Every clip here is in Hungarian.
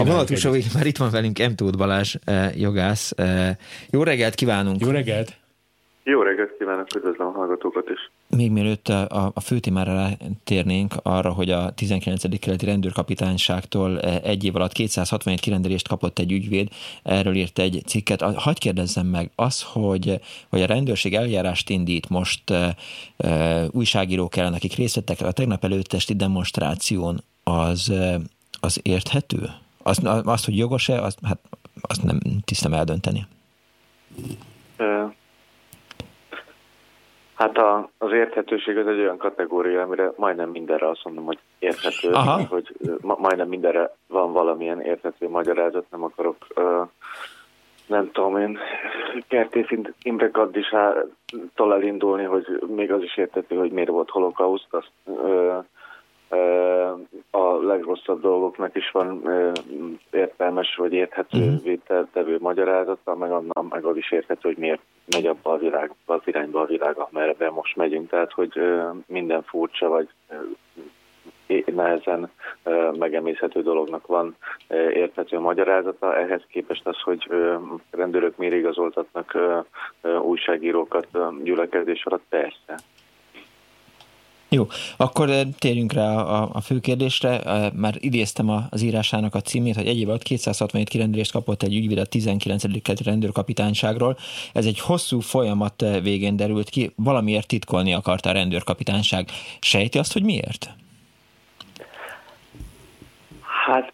A vonal már itt van velünk M. Tóth Balázs, jogász. Jó reggelt kívánunk! Jó reggelt! Jó reggelt kívánok, üdvözlöm a hallgatókat is. Még mielőtt a, a főtémára térnénk arra, hogy a 19. keleti rendőrkapitányságtól egy év alatt 267 kirendelést kapott egy ügyvéd, erről írt egy cikket. Hagy kérdezzem meg, az, hogy, hogy a rendőrség eljárást indít most e, e, újságírók ellen, akik részt vettek a tegnap előttesti demonstráción, az, az érthető? Az, azt, hogy jogos-e, azt, hát, azt nem tisztem eldönteni. Hát a, az érthetőség az egy olyan kategória, amire majdnem mindenre azt mondom, hogy érthető, Aha. hogy ma, majdnem mindenre van valamilyen érthető magyarázat, nem akarok, uh, nem tudom én, Kertész Imre Gaddisától elindulni, hogy még az is érthető, hogy miért volt holokauszt, azt uh, a legrosszabb dolgoknak is van értelmes vagy érthető uh-huh. tevő magyarázata, meg annak meg az is érthető, hogy miért megy abba a világ, az irányba a világ, amerre most megyünk. Tehát, hogy minden furcsa vagy nehezen megemészhető dolognak van érthető magyarázata. Ehhez képest az, hogy rendőrök miért igazoltatnak újságírókat gyülekezés alatt, persze. Jó, akkor eh, térjünk rá a, a fő kérdésre. Eh, már idéztem az írásának a címét, hogy egy év alatt 267 kirendelést kapott egy ügyvéd a 19. rendőrkapitányságról. Ez egy hosszú folyamat eh, végén derült ki, valamiért titkolni akarta a rendőrkapitányság. Sejti azt, hogy miért? Hát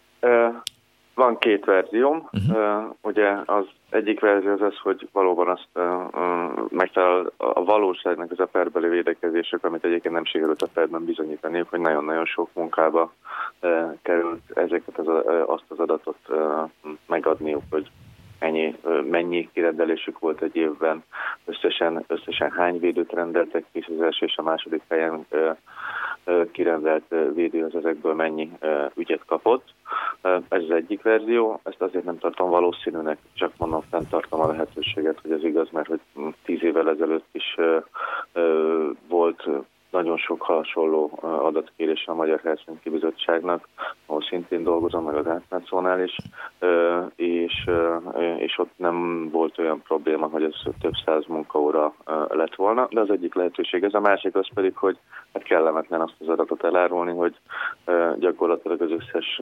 van két verzióm. Uh-huh. Ugye az egyik verzió az az, hogy valóban azt megfelel a valóságnak az a perbeli védekezések, amit egyébként nem sikerült a perben bizonyítani, hogy nagyon-nagyon sok munkába került ezeket az, azt az adatot megadniuk, hogy ennyi, mennyi kirendelésük volt egy évben, összesen, összesen hány védőt rendeltek ki, az első és a második helyen kirendelt védő az ezekből mennyi ügyet kapott. Ez az egyik verzió, ezt azért nem tartom valószínűnek, csak mondom, fenntartom a lehetőséget, hogy ez igaz, mert hogy tíz évvel ezelőtt is volt nagyon sok hasonló adatkérés a Magyar Helsinki Bizottságnak, ahol szintén dolgozom, meg az átmetszónál is, és, és ott nem volt olyan probléma, hogy ez több száz munkaóra lett volna, de az egyik lehetőség ez, a másik az pedig, hogy hát kellemetlen azt az adatot elárulni, hogy gyakorlatilag az összes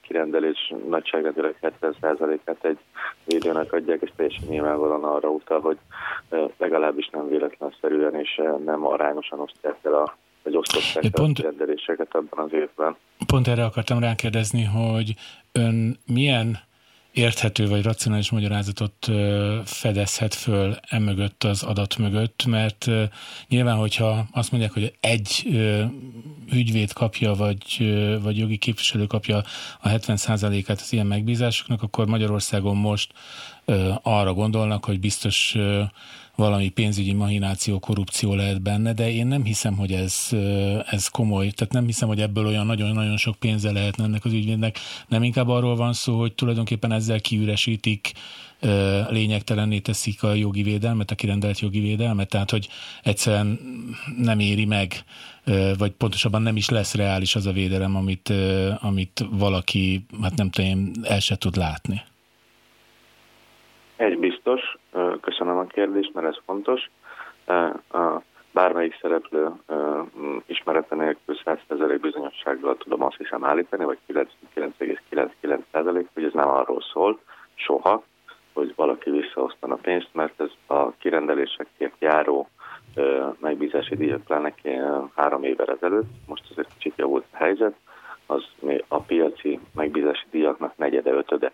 kirendelés nagyságrendileg 70%-át egy védőnek adják, és teljesen nyilvánvalóan arra utal, hogy legalábbis nem véletlenszerűen és nem arányosan osztják el a vagy osztották pont, a rendeléseket abban az évben. Pont erre akartam rákérdezni, hogy ön milyen érthető vagy racionális magyarázatot fedezhet föl emögött az adat mögött, mert nyilván, hogyha azt mondják, hogy egy ügyvéd kapja, vagy, vagy jogi képviselő kapja a 70%-át az ilyen megbízásoknak, akkor Magyarországon most arra gondolnak, hogy biztos valami pénzügyi mahináció, korrupció lehet benne, de én nem hiszem, hogy ez, ez komoly. Tehát nem hiszem, hogy ebből olyan nagyon-nagyon sok pénze lehetne ennek az ügyvédnek. Nem inkább arról van szó, hogy tulajdonképpen ezzel kiüresítik, lényegtelenné teszik a jogi védelmet, a kirendelt jogi védelmet, tehát hogy egyszerűen nem éri meg, vagy pontosabban nem is lesz reális az a védelem, amit, amit valaki, hát nem tudom, el se tud látni. Egy biztos, a kérdést, mert ez fontos. A bármelyik szereplő ismerete nélkül 100% bizonyossággal tudom azt hiszem állítani, vagy 99,99%, hogy ez nem arról szól soha, hogy valaki visszaosztana pénzt, mert ez a kirendelésekért járó megbízási díjak lennek három évvel ezelőtt, most azért kicsit javult a helyzet, az a piaci megbízási díjaknak negyede, ötöde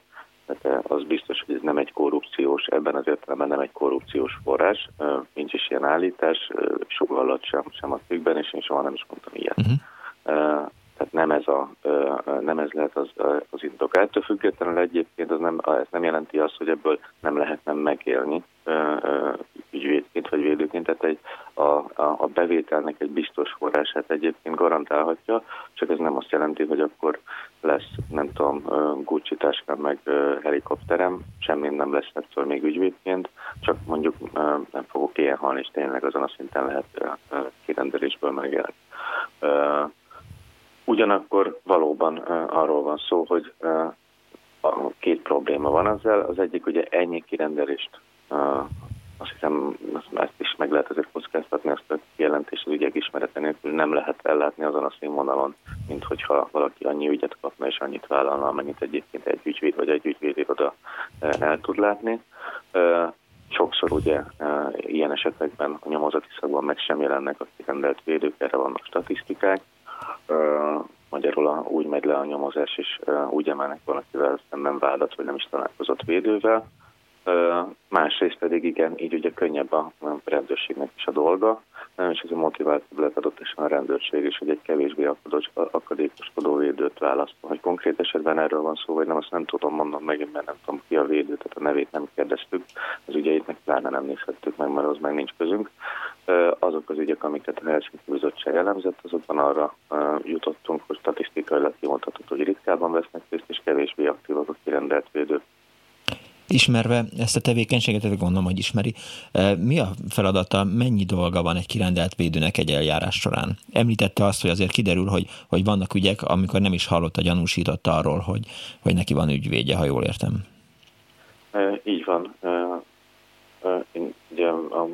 az biztos, hogy ez nem egy korrupciós, ebben az értelemben nem egy korrupciós forrás, nincs is ilyen állítás, soha alatt sem, sem a cikkben, és én soha nem is mondtam ilyet. Uh-huh. Tehát nem ez, a, nem ez lehet az, az indok. Ettől függetlenül egyébként az nem, ez nem jelenti azt, hogy ebből nem lehetne megélni ügyvédként vagy védőként, tehát egy, a, a, a bevételnek egy biztos forrását egyébként garantálhatja, csak ez nem azt jelenti, hogy akkor lesz, nem tudom, Gucci táskám meg helikopterem, semmi nem lesz ettől még ügyvédként, csak mondjuk nem fogok ilyen halni, és tényleg azon a szinten lehet kirendelésből megélni. Ugyanakkor valóban arról van szó, hogy két probléma van ezzel. Az egyik ugye ennyi kirendelést azt hiszem, ezt is meg lehet azért kockáztatni, ezt a kijelentést az ügyek ismerete nélkül nem lehet ellátni azon a színvonalon, mint hogyha valaki annyi ügyet kapna és annyit vállalna, amennyit egyébként egy ügyvéd vagy egy ügyvédiroda el tud látni. Sokszor ugye ilyen esetekben a nyomozati szakban meg sem jelennek a kirendelt védők, erre vannak statisztikák. Magyarul úgy megy le a nyomozás, és úgy emelnek valakivel szemben vádat, vagy nem is találkozott védővel Másrészt pedig igen, így ugye könnyebb a rendőrségnek is a dolga, és ez a motivációbb lehet adott és a rendőrség is, hogy egy kevésbé akadékoskodó védőt választ. Hogy konkrét esetben erről van szó, vagy nem, azt nem tudom mondani megint, mert nem tudom ki a védő, tehát a nevét nem kérdeztük, az ügyeit pláne nem nézhettük meg, mert az meg nincs közünk. Azok az ügyek, amiket a Helsinki Bizottság elemzett, azokban arra jutottunk, hogy statisztikailag kimondható, hogy ritkában vesznek részt, és kevésbé aktívak a kirendelt védők ismerve ezt a tevékenységet, gondolom, hogy ismeri, e, mi a feladata, mennyi dolga van egy kirendelt védőnek egy eljárás során? Említette azt, hogy azért kiderül, hogy, hogy vannak ügyek, amikor nem is hallott a gyanúsított arról, hogy, hogy neki van ügyvédje, ha jól értem. E, így van. E, én ugye a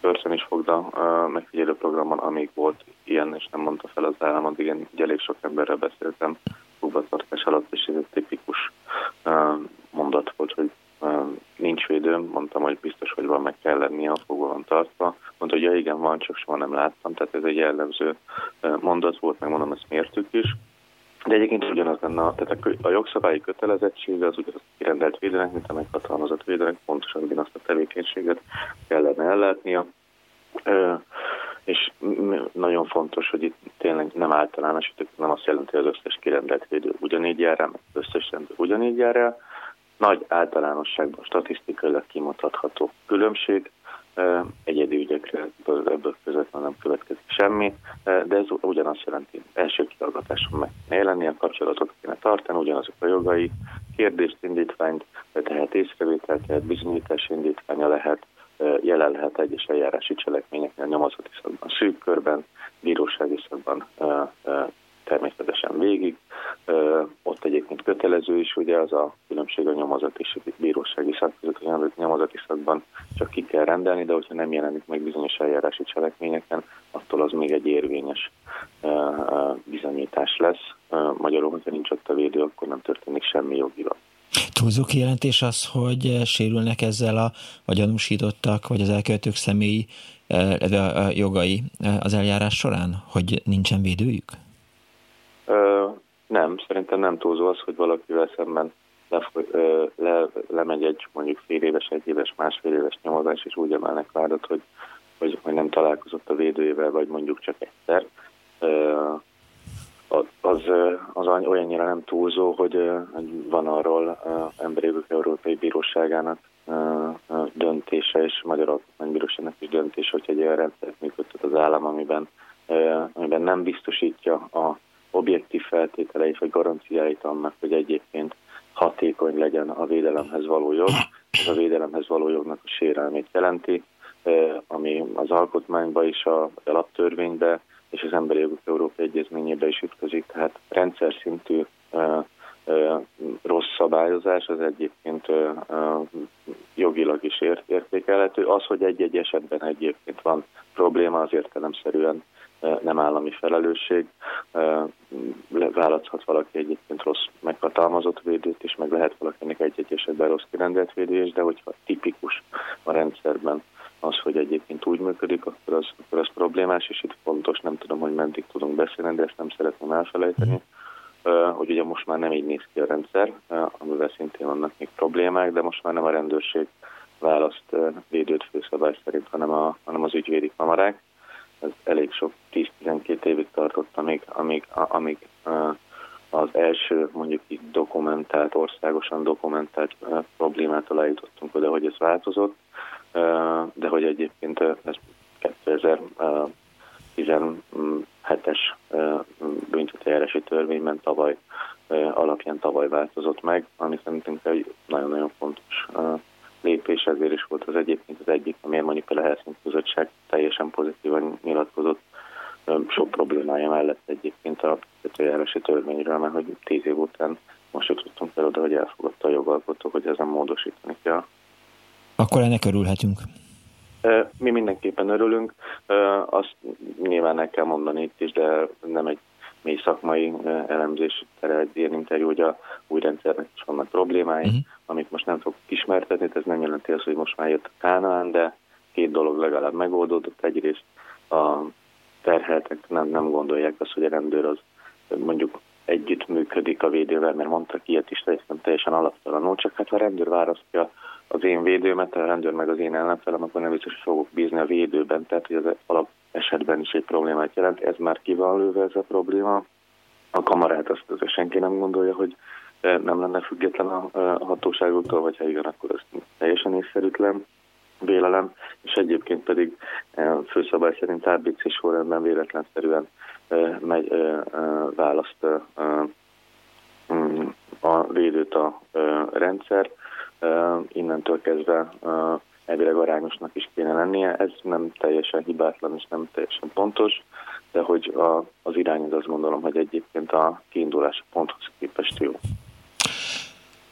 Börszön is fogda megfigyelő programban, amíg volt ilyen, és nem mondta fel az állam, addig én elég sok emberrel beszéltem fogvatartás alatt, és ez egy tipikus mondat volt, hogy nincs védőm, mondtam, hogy biztos, hogy van, meg kell lennie, a fogva van tartva. Mondta, hogy ja igen, van, csak soha nem láttam, tehát ez egy jellemző mondat volt, meg mondom, ezt mértük is. De egyébként ugyanaz lenne, tehát a jogszabályi kötelezettsége az ugyanaz kirendelt védőnek, mint a meghatalmazott védőnek, pontosan ugyanazt a tevékenységet kellene ellátnia. És nagyon fontos, hogy itt tényleg nem általánosítok, nem azt jelenti, hogy az összes kirendelt védő ugyanígy jár el, meg összes rendőr ugyanígy jár el. Nagy általánosságban statisztikailag kimutatható különbség, egyedi ügyekre ebből közvetlenül nem következik semmi, de ez ugyanazt jelenti, első kihallgatáson meg kéne jelenni, a kapcsolatot kéne tartani, ugyanazok a jogai, kérdést, indítványt, tehát észrevételt, tehát bizonyítás indítványa lehet, jelen lehet egyes eljárási cselekményeknél nyomozati szakban szűk körben, bírósági szakban természetesen végig. Ott egyébként kötelező is, ugye az a különbség a nyomozat és a bírósági szak között, hogy nyomozati szakban csak ki kell rendelni, de hogyha nem jelenik meg bizonyos eljárási cselekményeken, attól az még egy érvényes bizonyítás lesz. Magyarul, hogyha nincs ott a védő, akkor nem történik semmi jogilag. Túlzó kijelentés az, hogy sérülnek ezzel a, a gyanúsítottak, vagy az elkövetők személyi eh, a jogai az eljárás során, hogy nincsen védőjük? Nem, szerintem nem túlzó az, hogy valakivel szemben le, le, lemegy egy mondjuk fél éves, egy éves, másfél éves nyomozás, és úgy emelnek vádat, hogy, hogy, hogy nem találkozott a védőjével, vagy mondjuk csak egyszer. Az, az olyannyira nem túlzó, hogy, van arról Emberi Európai Bíróságának döntése, és Magyar Alkotmánybíróságnak is döntése, hogy egy olyan rendszert működtet az állam, amiben, amiben nem biztosítja a objektív feltételeit vagy garanciáit annak, hogy egyébként hatékony legyen a védelemhez való jog. Ez a védelemhez való jognak a sérelmét jelenti, ami az alkotmányba is, a alaptörvénybe, és az Emberi Jogok Európai Egyezményébe is ütközik, tehát rendszer szintű rossz szabályozás az egyébként jogilag is ért, értékelhető. Az, hogy egy-egy esetben egyébként van probléma, az értelemszerűen nem állami felelősség. Választhat valaki egyébként rossz meghatalmazott védőt is, meg lehet valakinek egy-egy esetben rossz kirendelt védő is, de hogyha tipikus a rendszerben az, hogy egyébként úgy működik, akkor az, akkor az problémás, és itt fontos, nem tudom, hogy meddig tudunk beszélni, de ezt nem szeretném elfelejteni, hogy ugye most már nem így néz ki a rendszer, amivel szintén vannak még problémák, de most már nem a rendőrség választ védőt főszabály szerint, hanem, a, hanem az ügyvédi kamarák. Ez elég sok 10-12 évig tartott, amíg, amíg, amíg az első mondjuk itt dokumentált, országosan dokumentált problémát eljutottunk oda, hogy ez változott. De hogy egyébként ez 2017-es büntetőjárási törvényben tavaly alapján tavaly változott meg, ami szerintünk egy nagyon-nagyon fontos lépés, ezért is volt az egyébként az egyik, amiért mondjuk a Helsinki Bizottság teljesen pozitívan nyilatkozott sok problémája mellett egyébként a büntetőjárási törvényről, mert hogy tíz év után most jutottunk el hogy elfogadta a jogalkotó, hogy ezen módosítani kell. Akkor ennek örülhetünk. Mi mindenképpen örülünk, azt nyilván el kell mondani itt is, de nem egy mély szakmai elemzés terelt ilyen interjú, hogy a új rendszernek is vannak problémái, uh-huh. amit most nem fog ismertetni, ez nem jelenti azt, hogy most már jött a Kánaán, de két dolog legalább megoldódott. Egyrészt a terheltek nem, nem gondolják azt, hogy a rendőr az mondjuk együtt működik a védővel, mert mondtak ilyet is, teljesen, teljesen alaptalanul, csak hát a rendőr választja az én védőmet, a rendőr meg az én ellenfelem, akkor nem biztos, hogy fogok bízni a védőben, tehát hogy az alap esetben is egy problémát jelent, ez már ki van lőve ez a probléma. A kamarát azt, az senki nem gondolja, hogy eh, nem lenne független a hatóságoktól, vagy ha igen, akkor ez teljesen észszerűtlen vélelem, és egyébként pedig eh, főszabály szerint ABC sorrendben véletlenszerűen eh, megy, választ mm, a védőt a rendszer, innentől kezdve elvileg arányosnak is kéne lennie. Ez nem teljesen hibátlan és nem teljesen pontos, de hogy a, az irány az azt gondolom, hogy egyébként a kiindulási ponthoz képest jó.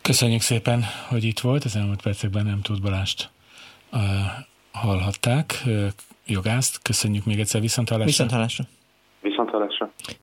Köszönjük szépen, hogy itt volt. Az elmúlt percekben nem tud Balást hallhatták. Jogászt, köszönjük még egyszer. Viszontalásra. Viszontalásra.